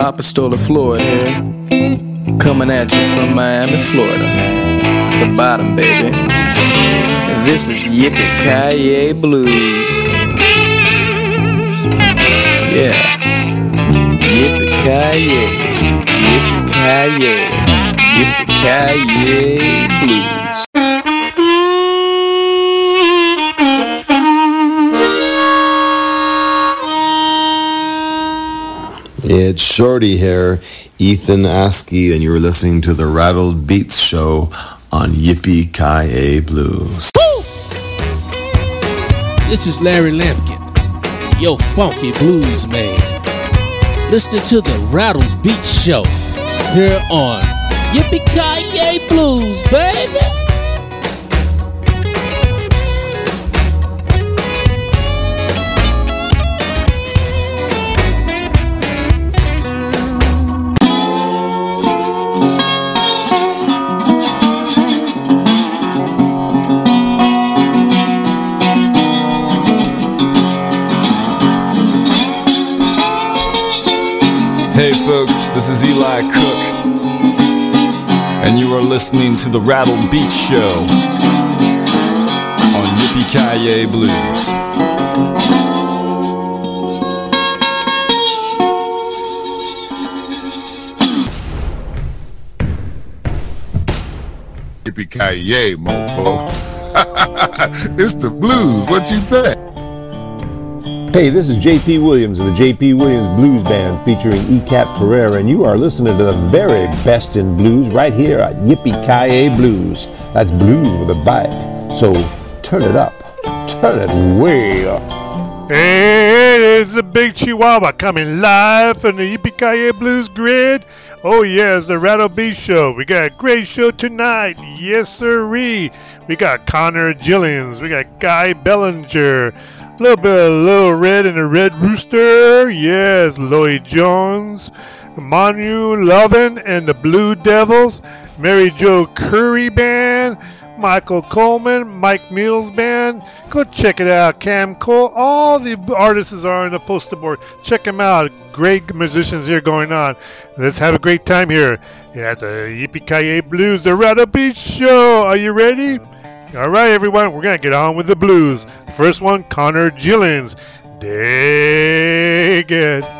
Apostola Floyd here, coming at you from Miami, Florida. The bottom, baby. And this is Yippee Ki-Ay Blues. Yeah. Yippee Ki-Ay. Yippee Ki-Ay. Yippie Ki-Ay Blues. It's Shorty here, Ethan Askey, and you're listening to the Rattled Beats Show on Yippee Ki Blues. This is Larry Lampkin, yo funky blues man. Listening to the Rattled Beats Show here on Yippee Ki Blues, baby. Hey folks, this is Eli Cook, and you are listening to the Rattled Beats Show on Yippee Ki Blues. Yippee ki mofo. it's the blues. What you think? Hey, this is JP Williams of the JP Williams Blues Band featuring ECAP Pereira, and you are listening to the very best in blues right here at Yippee Ki Blues. That's blues with a bite. So turn it up. Turn it way up. Hey, it's the Big Chihuahua coming live from the Yippee Blues Grid. Oh yes, the Rattle Beat Show. We got a great show tonight. Yes, sirree. We got Connor Gillians. We got Guy Bellinger. A little bit of Little Red and the Red Rooster. Yes, Lloyd Jones. Manu Lanvin and the Blue Devils. Mary Jo Curry Band. Michael Coleman, Mike Mills Band. Go check it out. Cam Cole. All the artists are on the poster board. Check them out. Great musicians here going on. Let's have a great time here at the Yippee Ki Blues, the Rattled Beats Show. Are you ready? All right, everyone. We're gonna get on with the blues. First one, Connor Gillens. Dig it.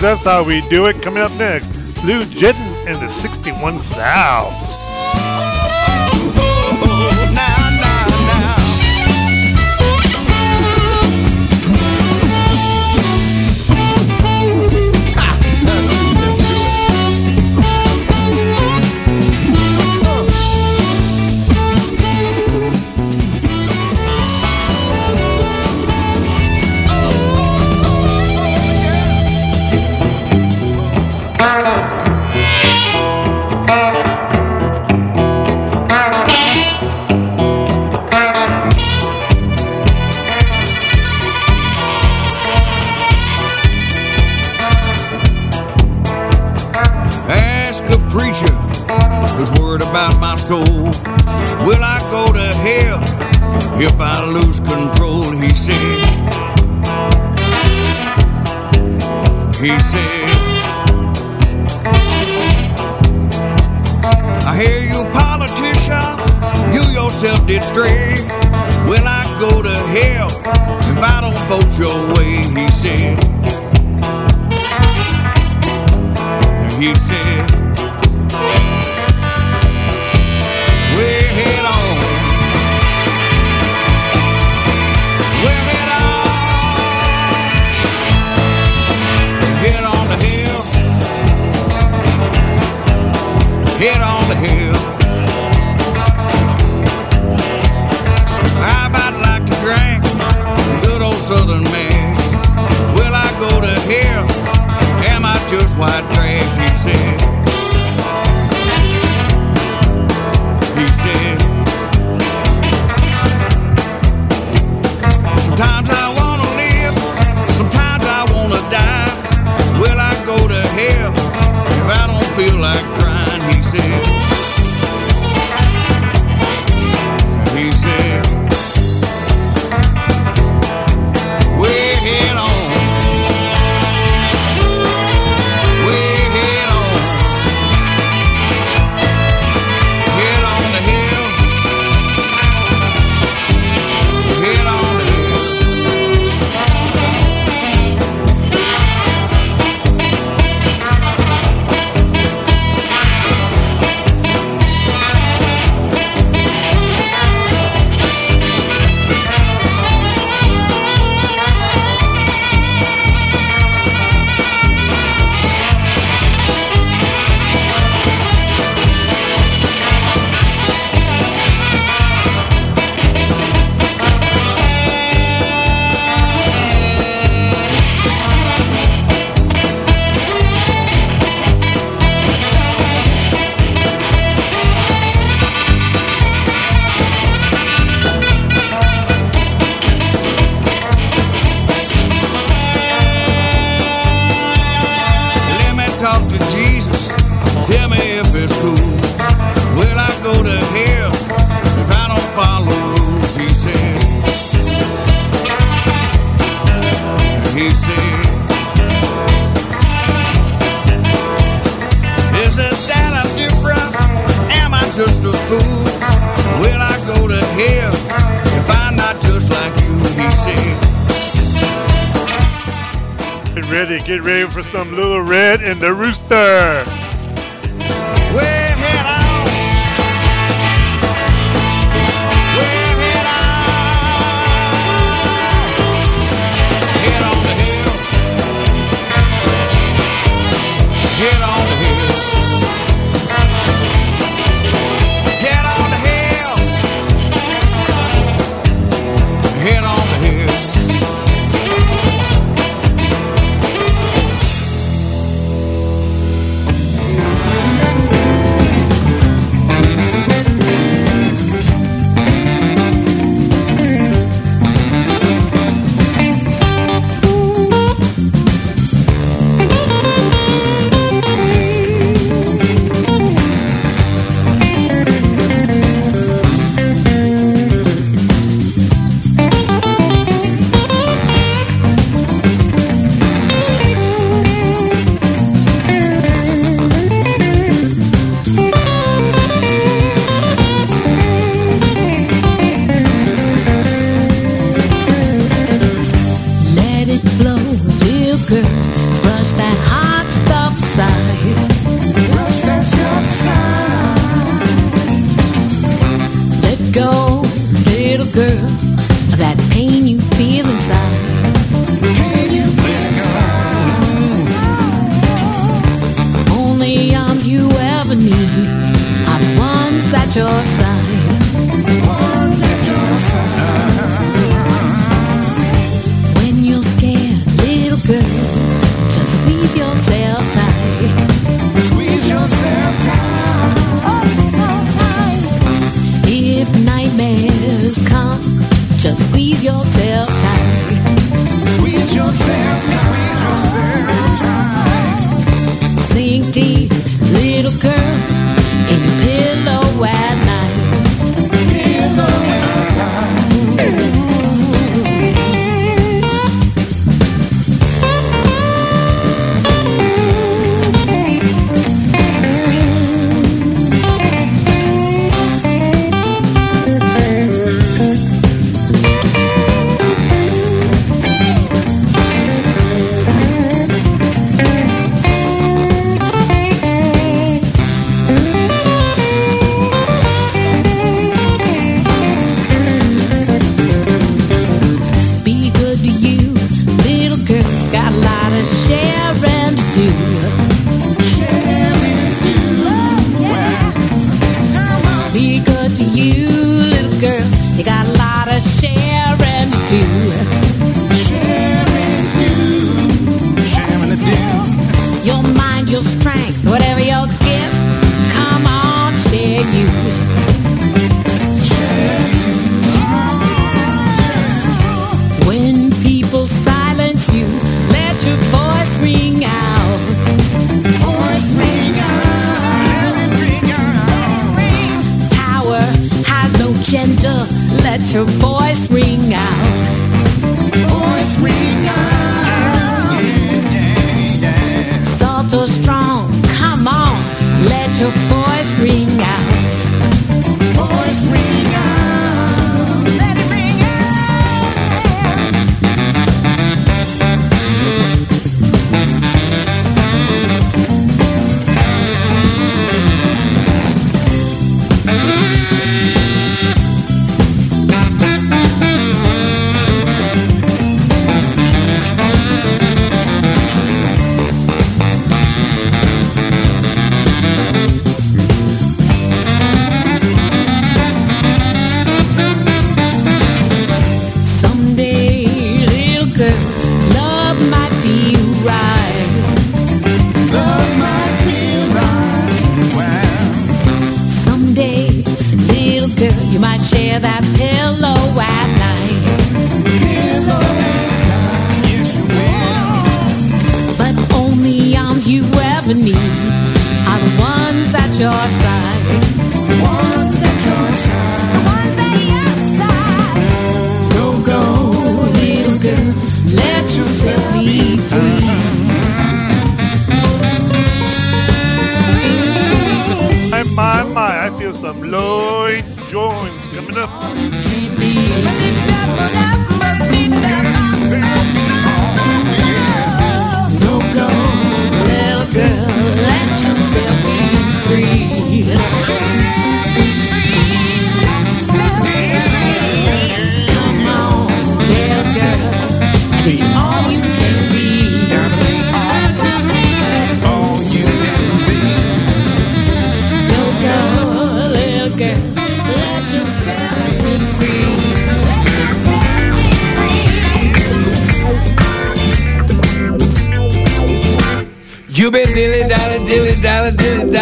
That's how we do it. Coming up next, Lou Jitten and the 61 South.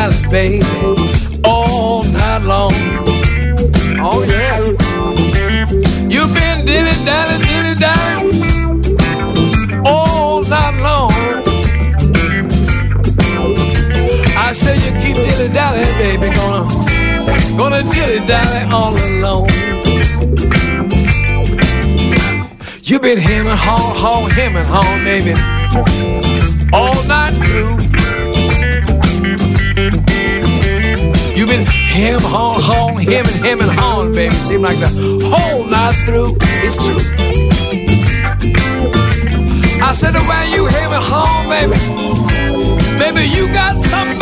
Dilly baby, all night long. Oh yeah. You've been dilly dally, dilly dally, all night long. I say you keep dilly dally, baby, gonna gonna dilly dally all alone. You've been and haw, haw, him and haw, baby him, haw, haw, him and him and hawing, baby. Seem like the whole night through. It's true. I said the way you him and haw, baby. Baby, you got somebody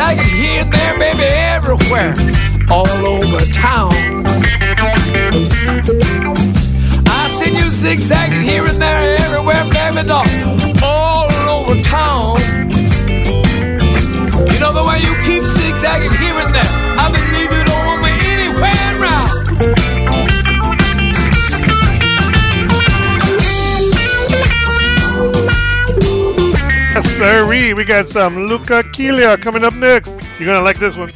zigzagging here and there, baby, everywhere, all over town. I seen you zigzagging here and there, everywhere, baby, doll, all over town. You know the way you keep zigzagging here and there. Sirree. We got some Luca Keelia coming up next. You're gonna like this one.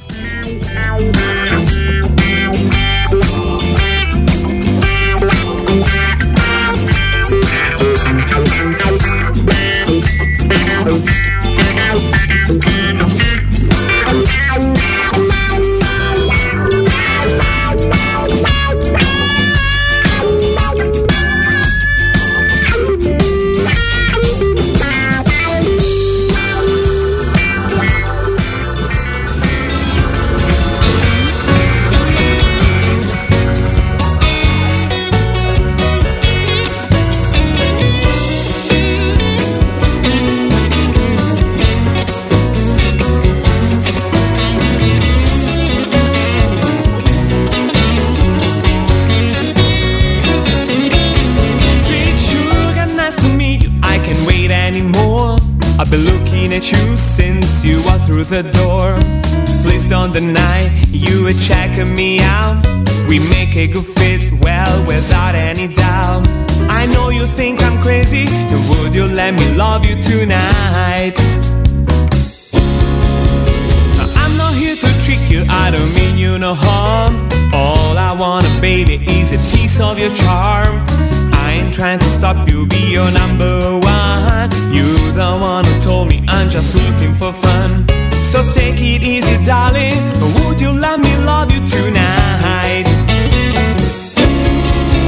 Through the door. Please don't deny you were checking me out. We make a good fit, well, without any doubt. I know you think I'm crazy. Would you let me love you tonight? I'm not here to trick you, I don't mean you no harm. All I want, baby, is a piece of your charm. I ain't trying to stop you, be your number one. You the one who told me I'm just looking for fun. So take it easy, darling. Would you let me love you tonight?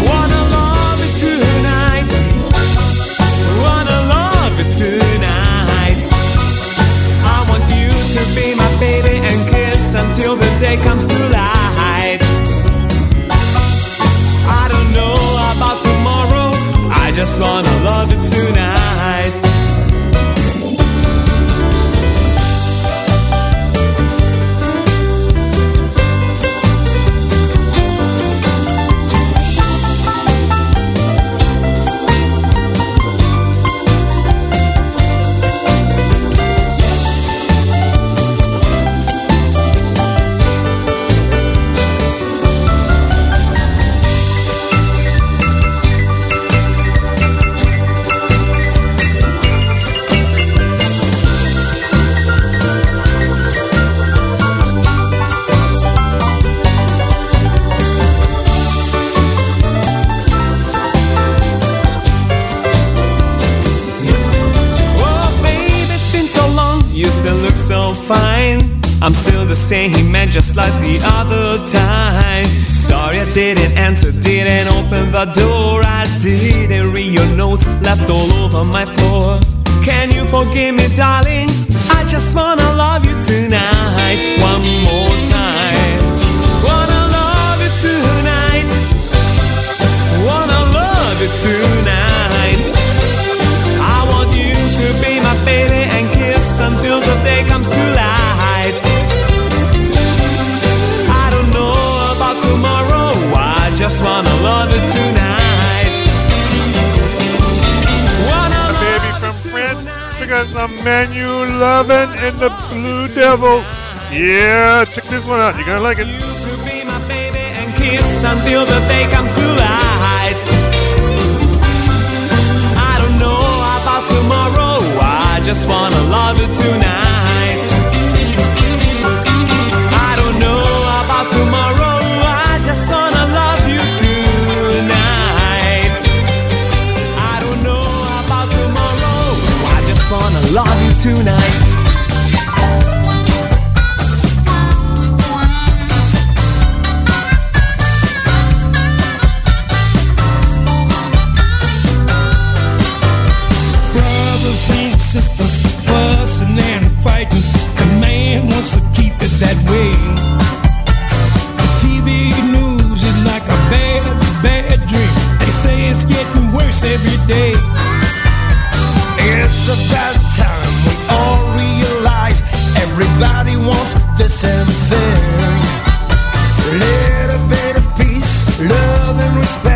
Wanna love you tonight. Wanna love you tonight. I want you to be my baby and kiss until the day comes to light. I don't know about tomorrow. I just wanna love you tonight. All over my floor. Can you forgive me, darling? I just wanna Some Manu Lanvin in the Blue Devils. Yeah, check this one out. You're gonna like it. to be my baby and kiss until the day comes to light. I don't know about tomorrow, I just wanna love you tonight. I don't know about tomorrow, love you tonight. Brothers and sisters fussing and fighting. The man wants to keep it that way. The TV news is like a bad, bad dream. They say it's getting worse every day. It's about time we all realize everybody wants the same thing. A little bit of peace, love and respect,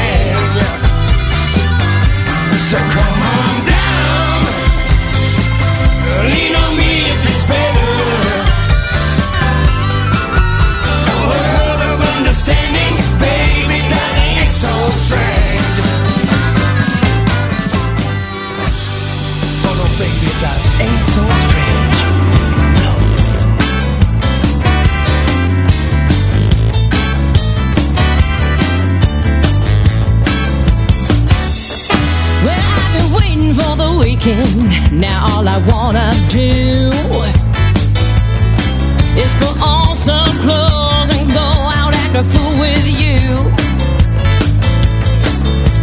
Now all I wanna do is put on some clothes and go out act a fool with you.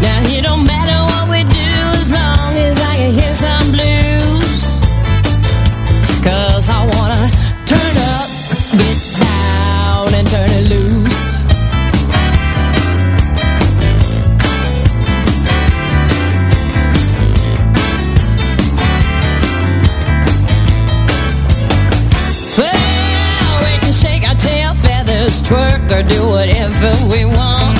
Now it don't matter what we do as long as I can hear some blues. Turn up, get down and turn it loose. Well, we can shake our tail feathers, twerk or do whatever we want.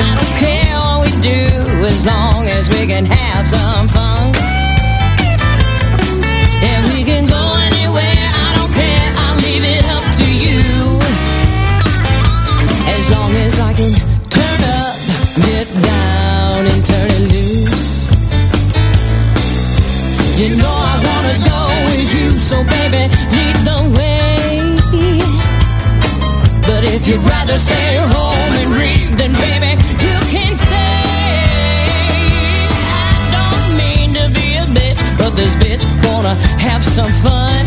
I don't care what we do as long as we can have some fun. If you'd rather stay home and read, then baby, you can stay. I don't mean to be a bitch, but this bitch wanna have some fun.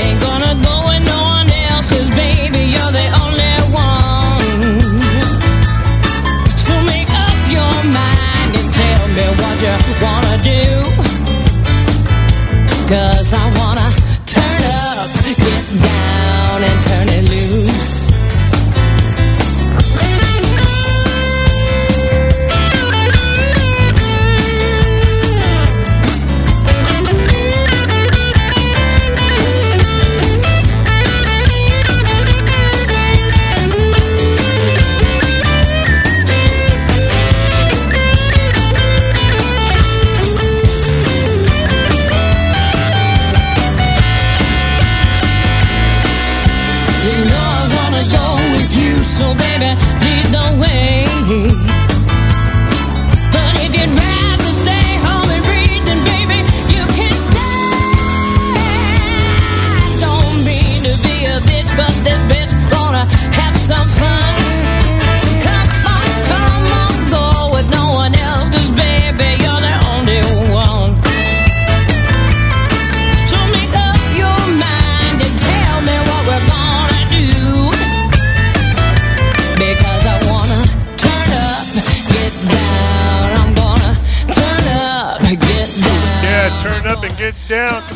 Ain't gonna go with no one else, cause baby, you're the only one. So make up your mind and tell me what you wanna do. Cause I wanna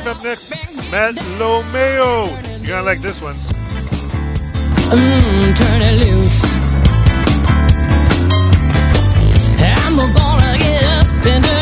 Coming up next, Matt Lomeo. You're gonna like this one. Mm, turn it loose. I'm gonna get up and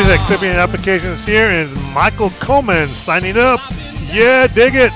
Accepting applications here is Michael Coleman signing up. Yeah, dig it.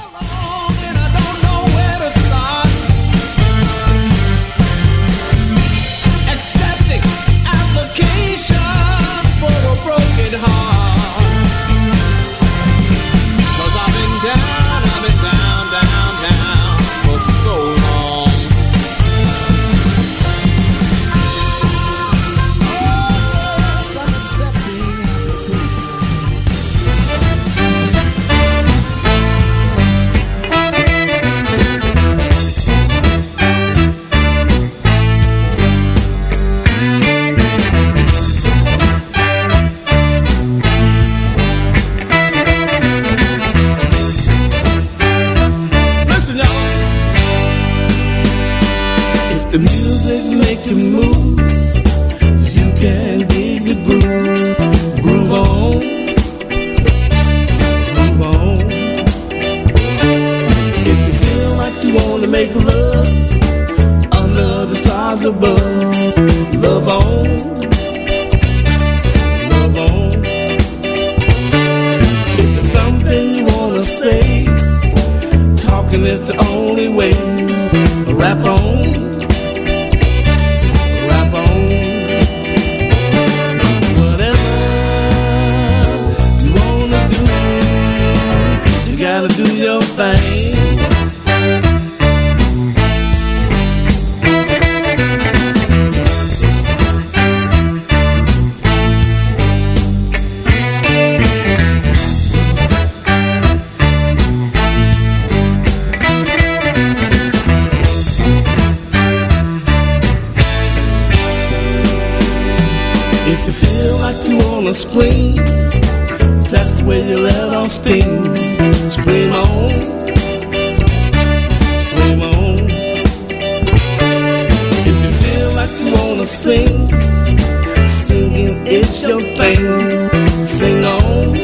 it's your thing. Sing on,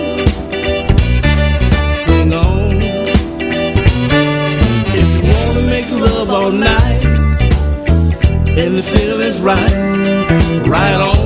sing on. If you wanna make love all night and the feeling's right, right on.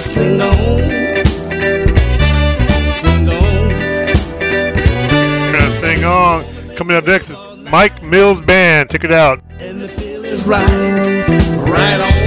Sing on. Sing on. Gonna sing on. Coming up next is Mike Mills Band. Check it out. And the feel is right. Right on.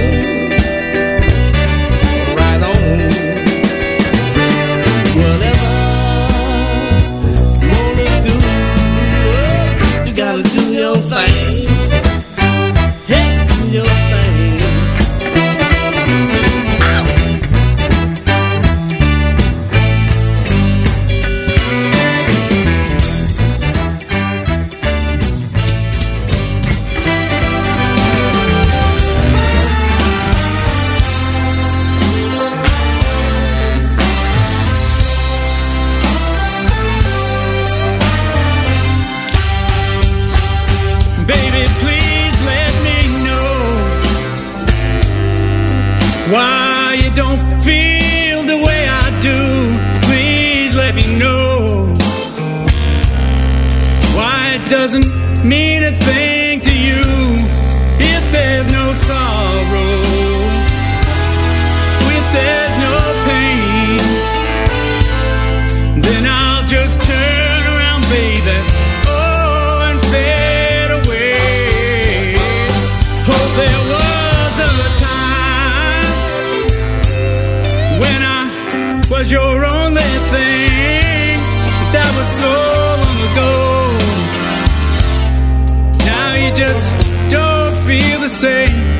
doesn't mean a thing to you if there's no sorrow, if there's no pain, then I'll just turn around, baby. Oh, and fade away. Oh, there was a time when I was your only the same.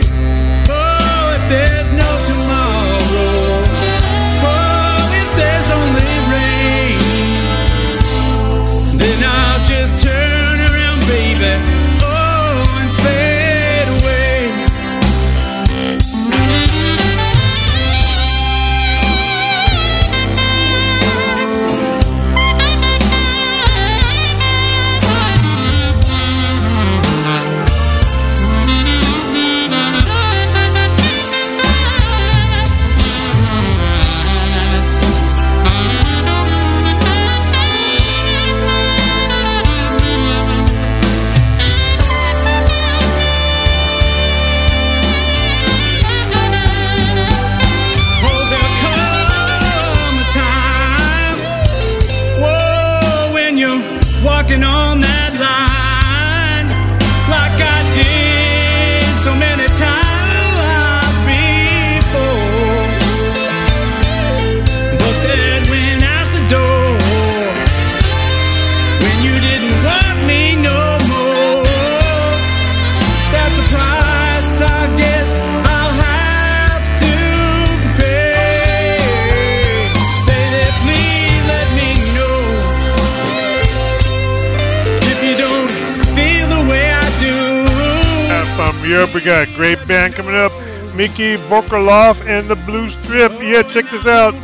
got a uh, great band coming up, Mickey Bokroloff and the Blue Strip. Yeah, check this out.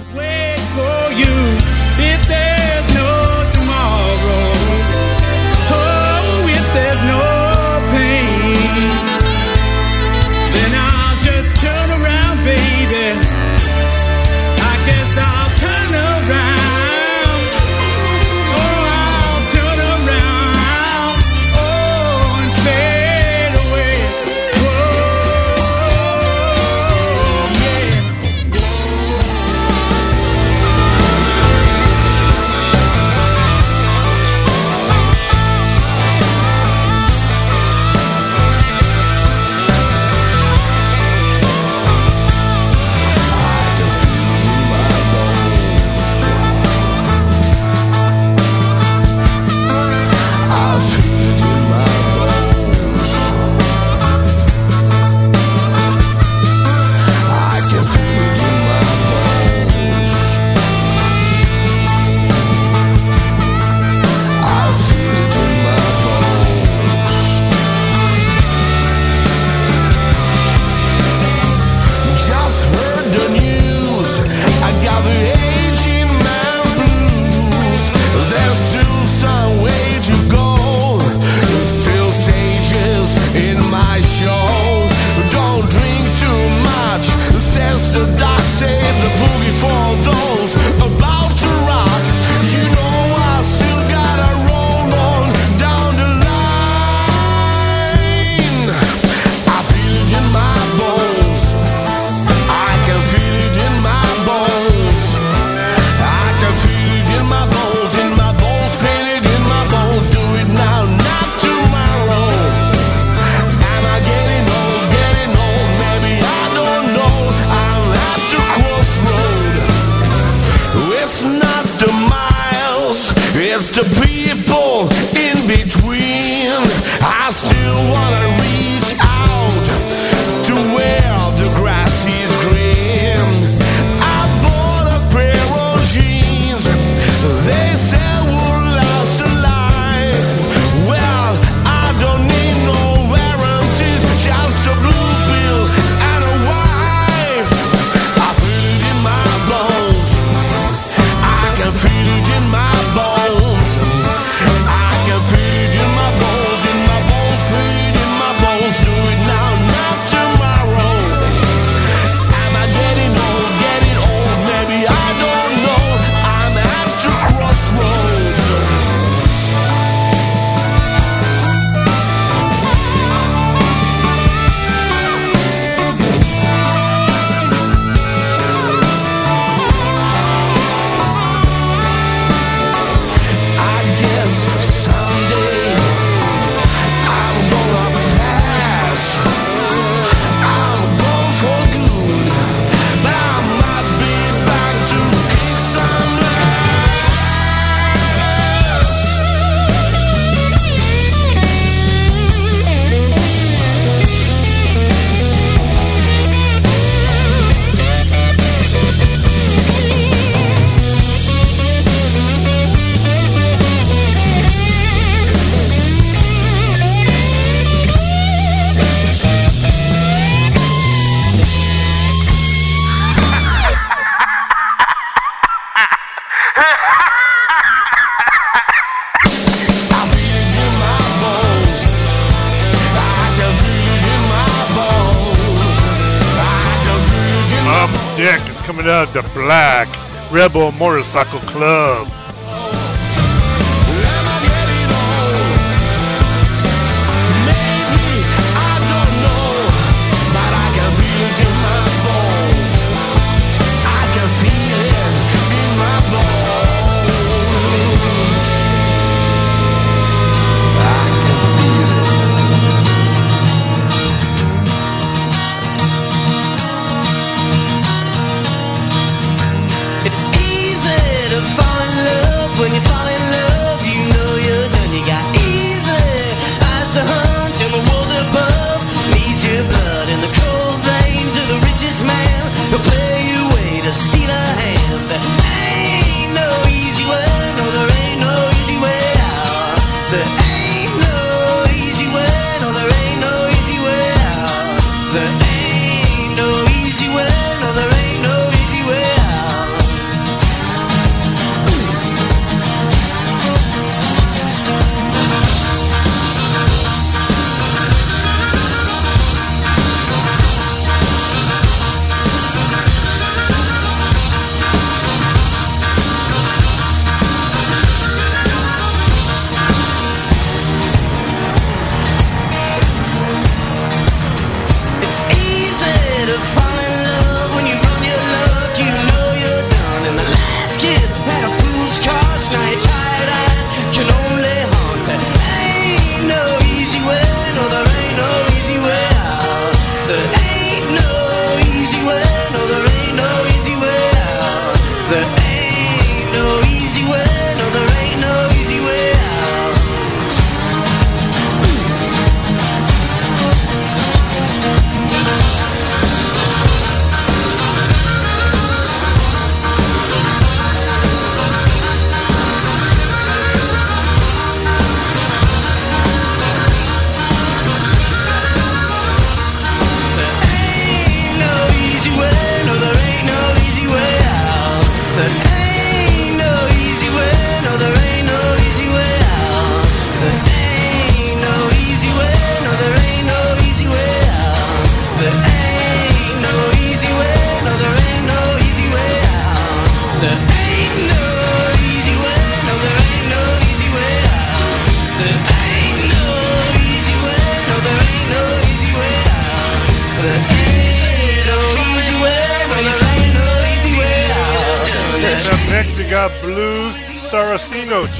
coming out of the Black Rebel Motorcycle Club.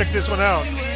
Check this one out.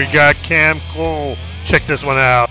We got Cam Cole. Check this one out.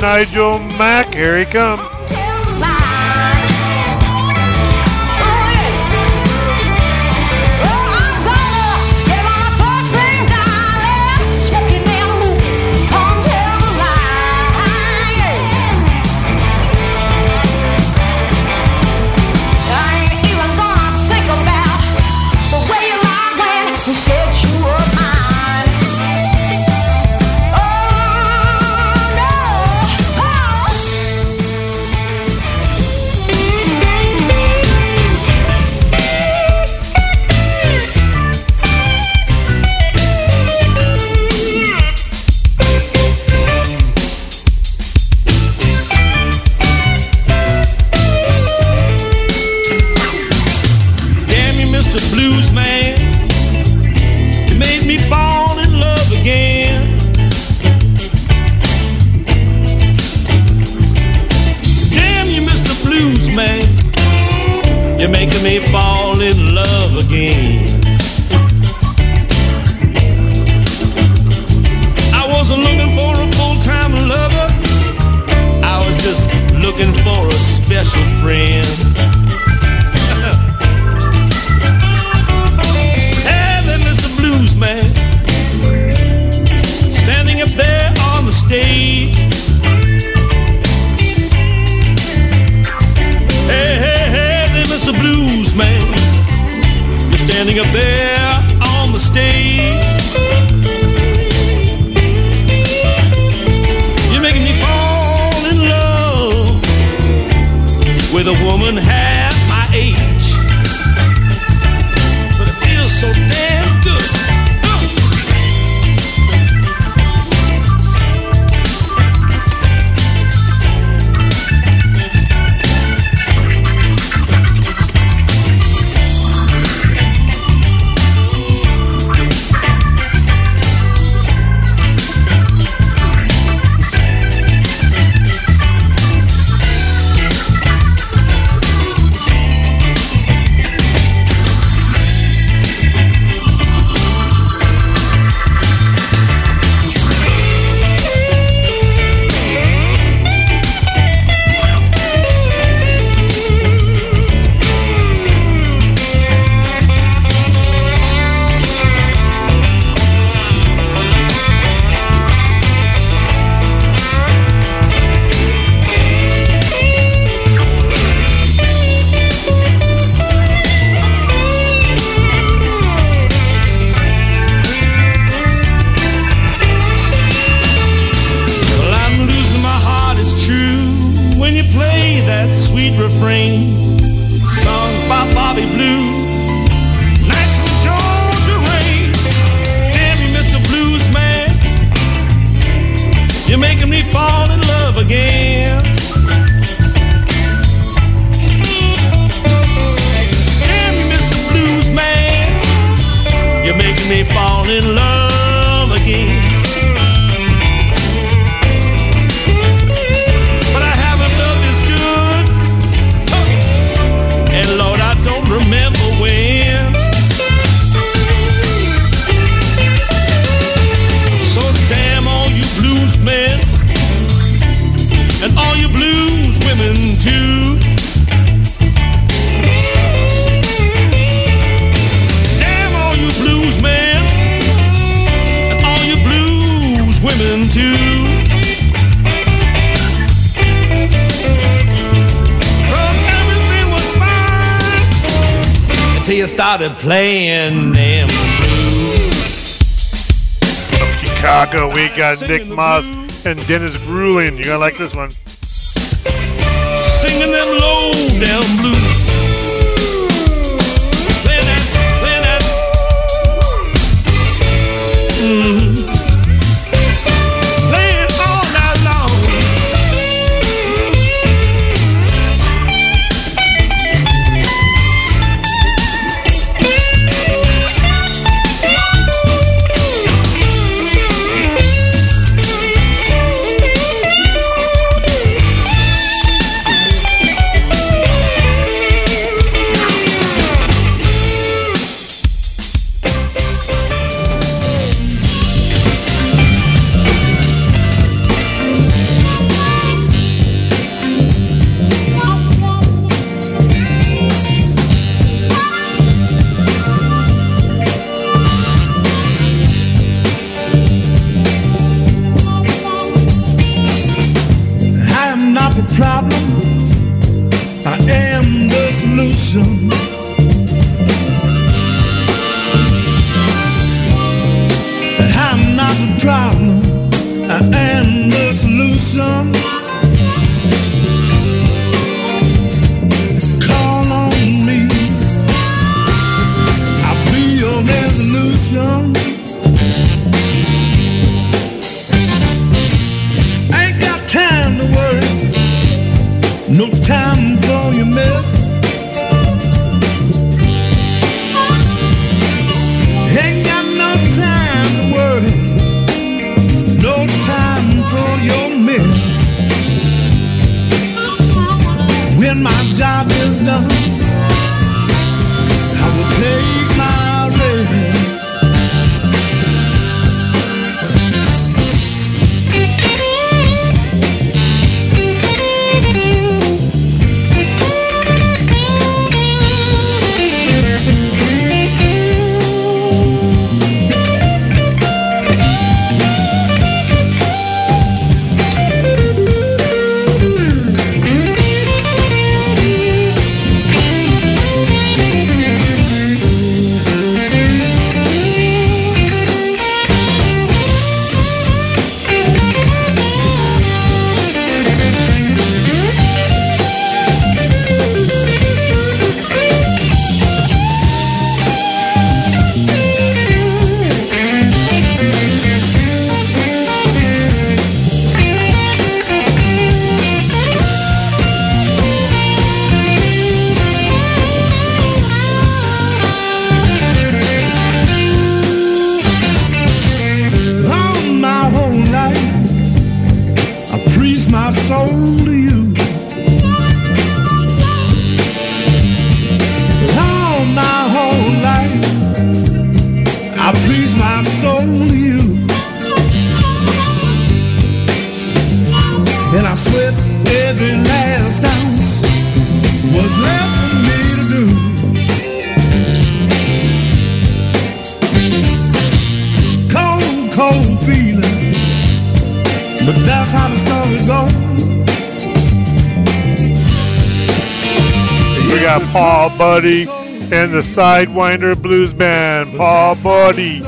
Nigel Mack, here he comes. Buddy and the Sidewinder Blues Band. Paul Buddy.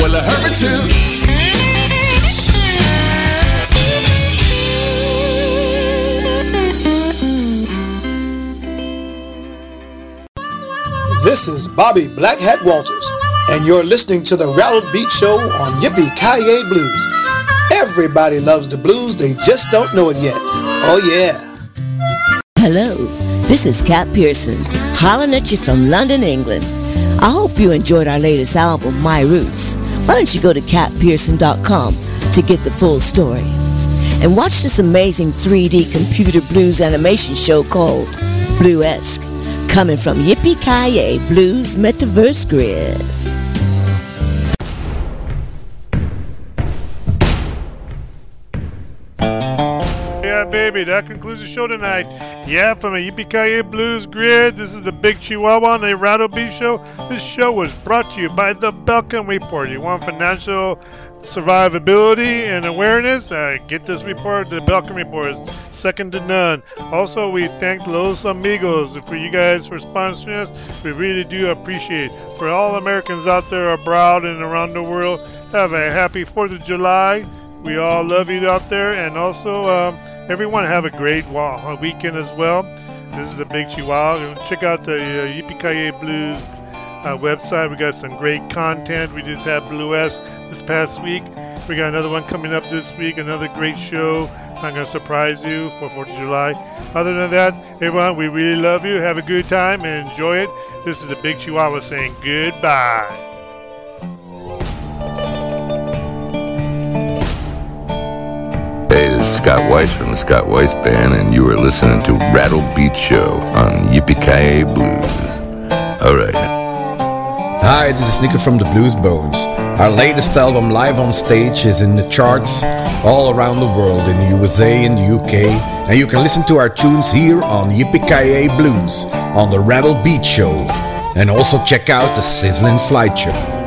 Well, it hurt me too. This is Bobby Black Hat Walters, and you're listening to the Rattled Beat Show on Yippee Ki-Ay Blues. Everybody loves the blues, they just don't know it yet. Oh, yeah. Hello, this is Kat Pearson, hollering at you from London, England. I hope you enjoyed our latest album, My Roots. Why don't you go to catpearson.com to get the full story? And watch this amazing 3D computer blues animation show called Bluesque, coming from Yippee Ki-Ay Blues Metaverse Grid. Baby, that concludes the show tonight. Yeah, from a Yippee Blues Grid, this is the Big Chihuahua on the Rattle Beat Show. This show was brought to you by the Belkin Report. You want financial survivability and awareness? Uh, get this report. The Belkin Report is second to none. Also, we thank Los Amigos for you guys for sponsoring us. We really do appreciate. For all Americans out there abroad and around the world, have a happy 4th of July. We all love you out there, and also um, everyone have a great weekend as well. This is the Big Chihuahua. Check out the uh, Blues uh, website. We got some great content. We just had Bluesque this past week. We got another one coming up this week. Another great show. I'm gonna surprise you for 4th of July. Other than that, everyone, we really love you. Have a good time and enjoy it. This is the Big Chihuahua saying goodbye. Hey, this is Scott Weiss from the Scott Weiss Band, and you are listening to Rattle Beat Show on Yippee Blues. All right. Hi, this is Sneaker from the Blues Bones. Our latest album, Live on Stage, is in the charts all around the world, in the USA and the UK, and you can listen to our tunes here on Yippee Blues on the Rattle Beat Show, and also check out the Sizzling Slideshow.